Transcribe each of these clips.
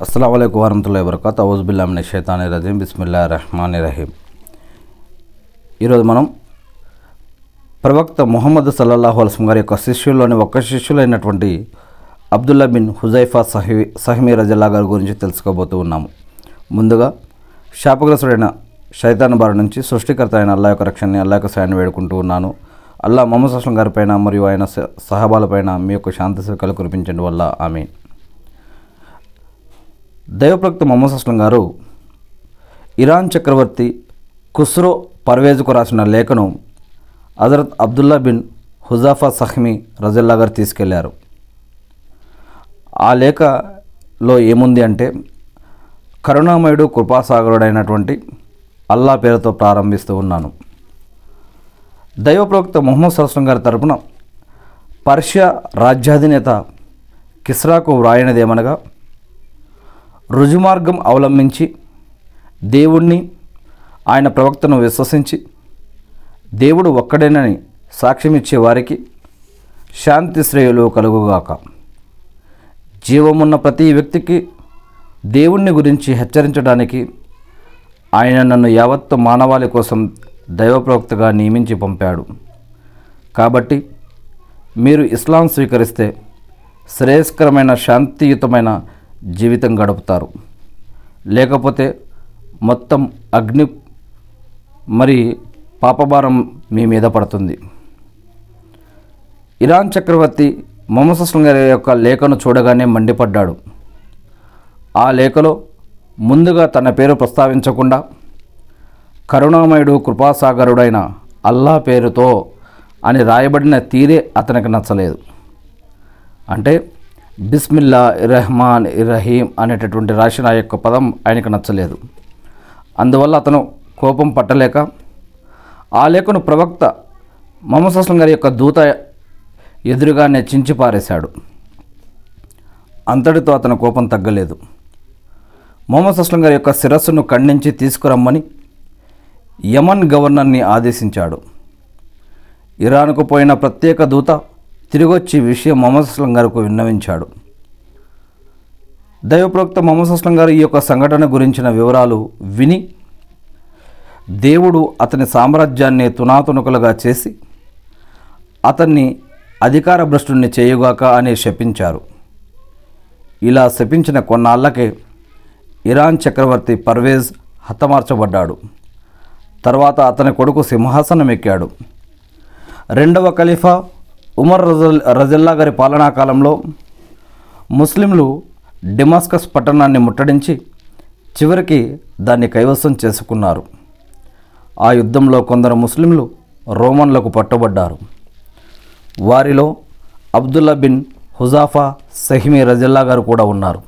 అస్సలం అయికు వరహతుల్లా వబర్కాత్. అవుజుబిల్లామిన షేతాని రజీం బిస్మిల్లా రహమాన్ రహీం ఈరోజు మనం ప్రవక్త ముహమ్మద్ సల్లల్లాహు అలస్లం గారి యొక్క శిష్యుల్లోని ఒక్క శిష్యులైనటువంటి అబ్దుల్లా బిన్ హుజైఫా సహి సహిమీ రజల్లా గారి గురించి తెలుసుకోబోతూ ఉన్నాము. ముందుగా శాపగ్రస్తుడైన శైతాన్ బారి నుంచి సృష్టికర్త అయిన అల్లా యొక్క రక్షణని అల్లా యొక్క సాయాన్ని వేడుకుంటూ ఉన్నాను. అల్లా మొహమ్మద్ అస్లం గారిపైన మరియు ఆయన స- సహబాలపైన మీ యొక్క శాంతి సుఖాలు కురిపించడం వల్ల. ఆమె దైవప్రక్త మొహమ్మద్ అస్లం గారు ఇరాన్ చక్రవర్తి ఖుస్రో పర్వేజ్కు రాసిన లేఖను హజరత్ అబ్దుల్లా బిన్ హుజాఫా సహ్మీ రజల్లా గారు తీసుకెళ్ళారు. ఆ లేఖలో ఏముంది అంటే కరుణామయుడు కృపాసాగరుడైనటువంటి అల్లా పేరుతో ప్రారంభిస్తూ ఉన్నాను. దైవప్రవక్త మొహమ్మద్ సరస్వం గారి తరపున పర్షియా రాజ్యాధినేత కిస్రాకు వ్రాయనిదేమనగా రుజుమార్గం అవలంబించి దేవుణ్ణి ఆయన ప్రవక్తను విశ్వసించి దేవుడు ఒక్కడేనని సాక్ష్యమిచ్చే వారికి శాంతి శ్రేయులు కలుగుగాక. జీవమున్న ప్రతి వ్యక్తికి దేవుణ్ణి గురించి హెచ్చరించడానికి ఆయన నన్ను యావత్తు మానవాళి కోసం దైవప్రవక్తగా నియమించి పంపాడు. కాబట్టి మీరు ఇస్లాం స్వీకరిస్తే శ్రేయస్కరమైన శాంతియుతమైన జీవితం గడుపుతారు. లేకపోతే మొత్తం అగ్ని మరి పాపభారం మీ మీద పడుతుంది. ఇరాన్ చక్రవర్తి మొహమ్మద్ అస్లం గారి యొక్క లేఖను చూడగానే మండిపడ్డాడు. ఆ లేఖలో ముందుగా తన పేరు ప్రస్తావించకుండా కరుణామయుడు కృపాసాగరుడైన అల్లా పేరుతో అని రాయబడిన తీరే అతనికి నచ్చలేదు. అంటే బిస్మిల్లా ఇరహమాన్ ఇరహీం అనేటటువంటి రాసిన ఆ యొక్క పదం ఆయనకు నచ్చలేదు. అందువల్ల అతను కోపం పట్టలేక ఆ లేఖను ప్రవక్త మొహమ్మద్ అస్లం గారి యొక్క దూత ఎదురుగానే చించి పారేశాడు. అంతటితో అతను కోపం తగ్గలేదు. మొహమ్మద్ అస్లం గారి యొక్క శిరస్సును ఖండించి తీసుకురమ్మని యమన్ గవర్నర్ని ఆదేశించాడు. ఇరాన్కు పోయిన ప్రత్యేక దూత తిరిగొచ్చి విషయం మొహమ్మద్ అస్లం గారికి విన్నవించాడు. దైవప్రవక్త మొహమ్మద్ అస్లం గారు ఈ యొక్క సంఘటన గురించిన వివరాలు విని దేవుడు అతని సామ్రాజ్యాన్ని తునాతునుకలుగా చేసి అతన్ని అధికార భ్రష్టుణ్ణి చేయుగాక అని శపించారు. ఇలా శపించిన కొన్నాళ్ళకే ఇరాన్ చక్రవర్తి పర్వేజ్ హతమార్చబడ్డాడు. తర్వాత అతని కొడుకు సింహాసనం ఎక్కాడు రెండవ ఖలీఫా ఉమర్ రజల్ రజల్లా గారి పాలనా కాలంలో ముస్లింలు డిమాస్కస్ పట్టణాన్ని ముట్టడించి చివరికి దాన్ని కైవసం చేసుకున్నారు. ఆ యుద్ధంలో కొందరు ముస్లింలు రోమన్లకు పట్టుబడ్డారు. వారిలో అబ్దుల్లా బిన్ హుజాఫా సహిమీ రజల్లా గారు కూడా ఉన్నారు.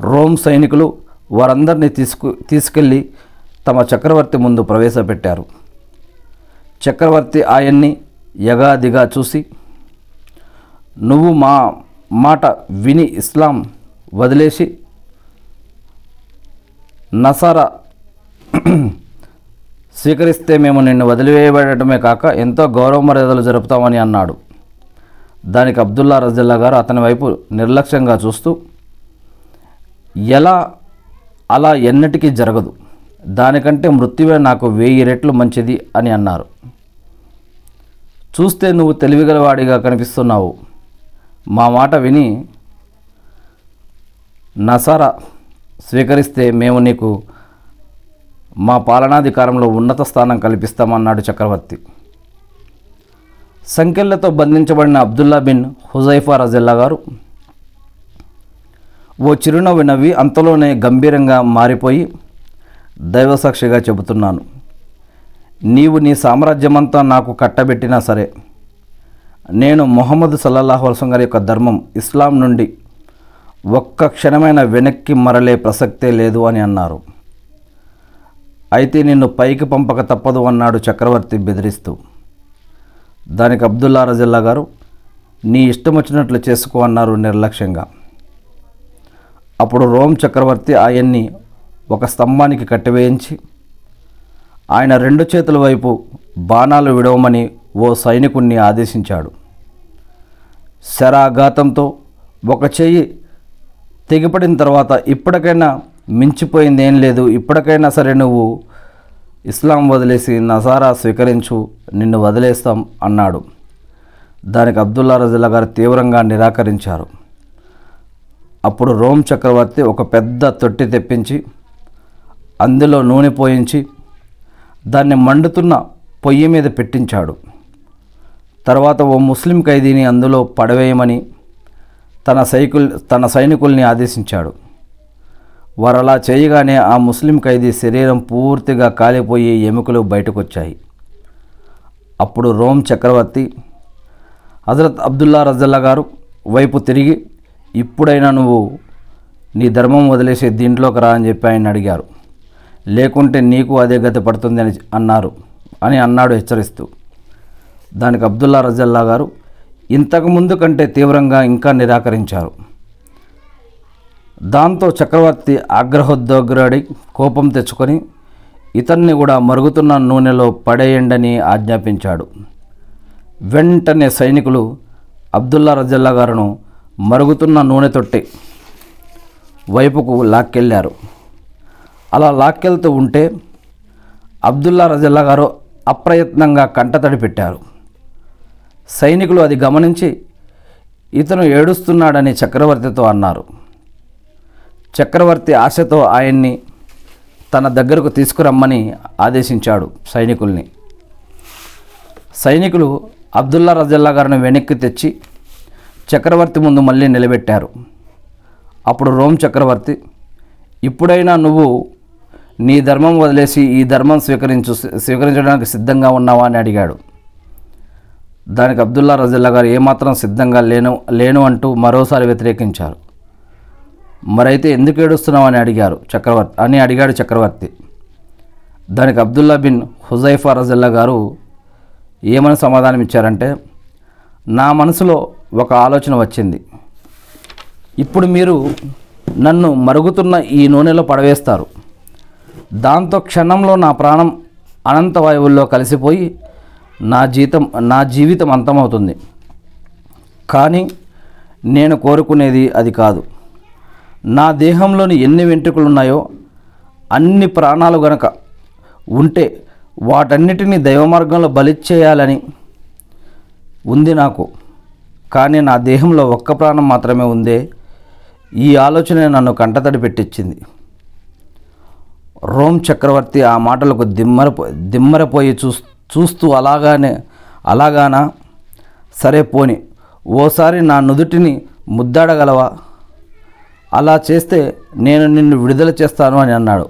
రోమ్ సైనికులు వారందరినీ తీసుకు తీసుకెళ్ళి తమ చక్రవర్తి ముందు ప్రవేశపెట్టారు. చక్రవర్తి ఆయన్ని యగాదిగా చూసి నువ్వు మా మాట విని ఇస్లాం వదిలేసి నసారా స్వీకరిస్తే మేము నిన్ను వదిలివేయబడటమే కాక ఎంతో గౌరవ మర్యాదలు జరుపుతామని అన్నాడు. దానికి అబ్దుల్లా రజల్లా గారు అతని వైపు నిర్లక్ష్యంగా చూస్తూ ఎలా అలా ఎన్నటికీ జరగదు. దానికంటే మృత్యువే నాకు వెయ్యి రెట్లు మంచిది అని అన్నారు. చూస్తే నువ్వు తెలివిగలవాడిగా కనిపిస్తున్నావు. మా మాట విని నసారా స్వీకరిస్తే మేము నీకు మా పాలనాధికారంలో ఉన్నత స్థానం కల్పిస్తామన్నాడు చక్రవర్తి. సంఖ్యలతో బంధించబడిన అబ్దుల్లా బిన్ హుజైఫా రజిల్లా గారు ఓ చిరునవ్వు నవ్వి అంతలోనే గంభీరంగా మారిపోయి దైవసాక్షిగా చెబుతున్నాను. నీవు నీ సామ్రాజ్యమంతా నాకు కట్టబెట్టినా సరే నేను మొహమ్మద్ సల్లల్లాహు అల్సం గారి యొక్క ధర్మం ఇస్లాం నుండి ఒక్క క్షణమైన వెనక్కి మరలే ప్రసక్తే లేదు అని అన్నారు. అయితే నిన్ను పైకి పంపక తప్పదు అన్నాడు చక్రవర్తి బెదిరిస్తూ. దానికి అబ్దుల్లా రజల్లా గారు నీ ఇష్టం వచ్చినట్లు చేసుకో అన్నారు నిర్లక్ష్యంగా. అప్పుడు రోమ్ చక్రవర్తి ఆయన్ని ఒక స్తంభానికి కట్టివేయించి ఆయన రెండు చేతుల వైపు బాణాలు విడవమని ఓ సైనికుణ్ణి ఆదేశించాడు. శరాఘాతంతో ఒక చెయ్యి తెగిపడిన తర్వాత ఇప్పటికైనా మించిపోయింది ఏం లేదు. ఇప్పటికైనా సరే నువ్వు ఇస్లాం వదిలేసి నసారా స్వీకరించు నిన్ను వదిలేస్తాం అన్నాడు. దానికి అబ్దుల్లా రజల్లా గారు తీవ్రంగా నిరాకరించారు. అప్పుడు రోమ్ చక్రవర్తి ఒక పెద్ద తొట్టి తెప్పించి అందులో నూనె పోయించి దాన్ని మండుతున్న పొయ్యి మీద పెట్టించాడు. తర్వాత ఓ ముస్లిం ఖైదీని అందులో పడవేయమని తన సైకుల్ తన సైనికుల్ని ఆదేశించాడు. వారు అలా చేయగానే ఆ ముస్లిం ఖైదీ శరీరం పూర్తిగా కాలిపోయి ఎముకలు బయటకొచ్చాయి. అప్పుడు రోమ్ చక్రవర్తి హజరత్ అబ్దుల్లా రజల్లా గారు వైపు తిరిగి ఇప్పుడైనా నువ్వు నీ ధర్మం వదిలేసి దీంట్లోకి రా అని చెప్పి ఆయన అడిగారు. లేకుంటే నీకు అదే గతి పడుతుంది అని అన్నారు అని అన్నాడు హెచ్చరిస్తూ. దానికి అబ్దుల్లా రజల్లా గారు ఇంతకు ముందు కంటే తీవ్రంగా ఇంకా నిరాకరించారు. దాంతో చక్రవర్తి ఆగ్రహోద్యోగ్రుడి కోపం తెచ్చుకొని ఇతన్ని కూడా మరుగుతున్న నూనెలో పడేయండని ఆజ్ఞాపించాడు. వెంటనే సైనికులు అబ్దుల్లా రజల్లా గారును మరుగుతున్న నూనె తొట్టి వైపుకు లాక్కెళ్ళారు అలా లాక్కెళ్తూ ఉంటే అబ్దుల్లా రజల్లా గారు అప్రయత్నంగా కంటతడి పెట్టారు. సైనికులు అది గమనించి ఇతను ఏడుస్తున్నాడని చక్రవర్తితో అన్నారు. చక్రవర్తి ఆశతో ఆయన్ని తన దగ్గరకు తీసుకురమ్మని ఆదేశించాడు సైనికుల్ని. సైనికులు అబ్దుల్లా రజల్లా గారిని వెనక్కి తెచ్చి చక్రవర్తి ముందు మళ్ళీ నిలబెట్టారు. అప్పుడు రోమ్ చక్రవర్తి ఇప్పుడైనా నువ్వు నీ ధర్మం వదిలేసి ఈ ధర్మం స్వీకరించు స్వీకరించడానికి సిద్ధంగా ఉన్నావా అని అడిగాడు. దానికి అబ్దుల్లా రజిల్లా గారు ఏమాత్రం సిద్ధంగా లేను లేను అంటూ మరోసారి వ్యతిరేకించారు. మరైతే ఎందుకు ఏడుస్తున్నావు అని అడిగారు చక్రవర్తి అని అడిగాడు చక్రవర్తి. దానికి అబ్దుల్లా బిన్ హుజైఫా రజిల్లా గారు ఏమని సమాధానం ఇచ్చారంటే నా మనసులో ఒక ఆలోచన వచ్చింది. ఇప్పుడు మీరు నన్ను మరుగుతున్న ఈ నూనెలో పడవేస్తారు. దాంతో క్షణంలో నా ప్రాణం అనంత వాయువుల్లో కలిసిపోయి నా జీతం నా జీవితం అంతమవుతుంది. కానీ నేను కోరుకునేది అది కాదు. నా దేహంలోని ఎన్ని వెంట్రుకలు ఉన్నాయో అన్ని ప్రాణాలు గనక ఉంటే వాటన్నిటిని దైవ మార్గంలో బలిచ్చేయాలని ఉంది నాకు. కానీ నా దేహంలో ఒక్క ప్రాణం మాత్రమే ఉందే ఈ ఆలోచన నన్ను కంటతడి పెట్టించింది రోమ్ చక్రవర్తి ఆ మాటలకు దిమ్మరపో దిమ్మరపోయి చూ చూస్తూ అలాగానే అలాగానా? సరే పోని ఓసారి నా నుదుటిని ముద్దాడగలవా? అలా చేస్తే నేను నిన్ను విడుదల చేస్తాను అని అన్నాడు.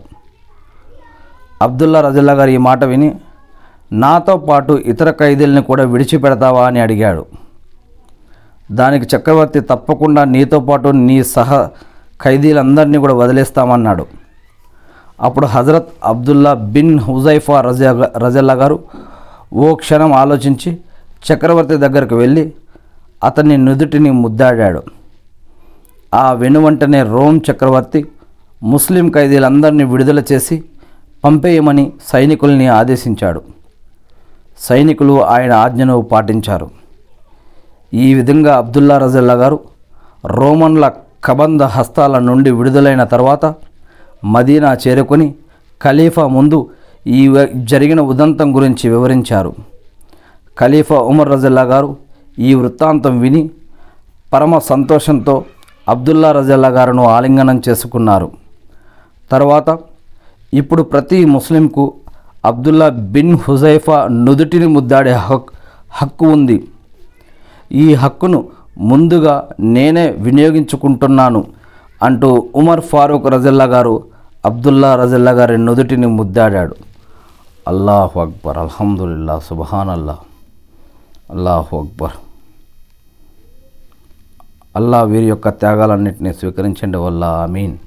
అబ్దుల్లా రజల్లా గారు ఈ మాట విని నాతో పాటు ఇతర ఖైదీల్ని కూడా విడిచిపెడతావా అని అడిగాడు. దానికి చక్రవర్తి తప్పకుండా నీతో పాటు నీ సహ ఖైదీలందరినీ కూడా వదిలేస్తామన్నాడు. అప్పుడు హజరత్ అబ్దుల్లా బిన్ హుజైఫా రజా రజల్లా గారు ఓ క్షణం ఆలోచించి చక్రవర్తి దగ్గరకు వెళ్ళి అతన్ని నుదుటిని ముద్దాడాడు. ఆ వెనువంటనే రోమ్ చక్రవర్తి ముస్లిం ఖైదీలందరినీ విడుదల చేసి పంపేయమని సైనికుల్ని ఆదేశించాడు. సైనికులు ఆయన ఆజ్ఞను పాటించారు. ఈ విధంగా అబ్దుల్లా రజల్లా గారు రోమన్ల కబంధ హస్తాల నుండి విడుదలైన తర్వాత మదీనా చేరుకొని ఖలీఫా ముందు ఈ జరిగిన ఉదంతం గురించి వివరించారు. ఖలీఫా ఉమర్ రజల్లా గారు ఈ వృత్తాంతం విని పరమ సంతోషంతో అబ్దుల్లా రజల్లా గారును ఆలింగనం చేసుకున్నారు. తర్వాత ఇప్పుడు ప్రతి ముస్లింకు అబ్దుల్లా బిన్ హుజైఫా నుదుటిని ముద్దాడే హక్ హక్కు ఉంది. ఈ హక్కును ముందుగా నేనే వినియోగించుకుంటున్నాను అంటూ ఉమర్ ఫారూక్ రజల్లా గారు అబ్దుల్లా రజల్లా గారి నుదుటిని ముద్దాడాడు. అల్లాహు అక్బర్ అల్హమ్దుల్లా సుబహాన్ అల్లా అల్లాహు అక్బర్. అల్లా వీరి యొక్క త్యాగాలన్నింటినీ స్వీకరించండి వల్ల మీన్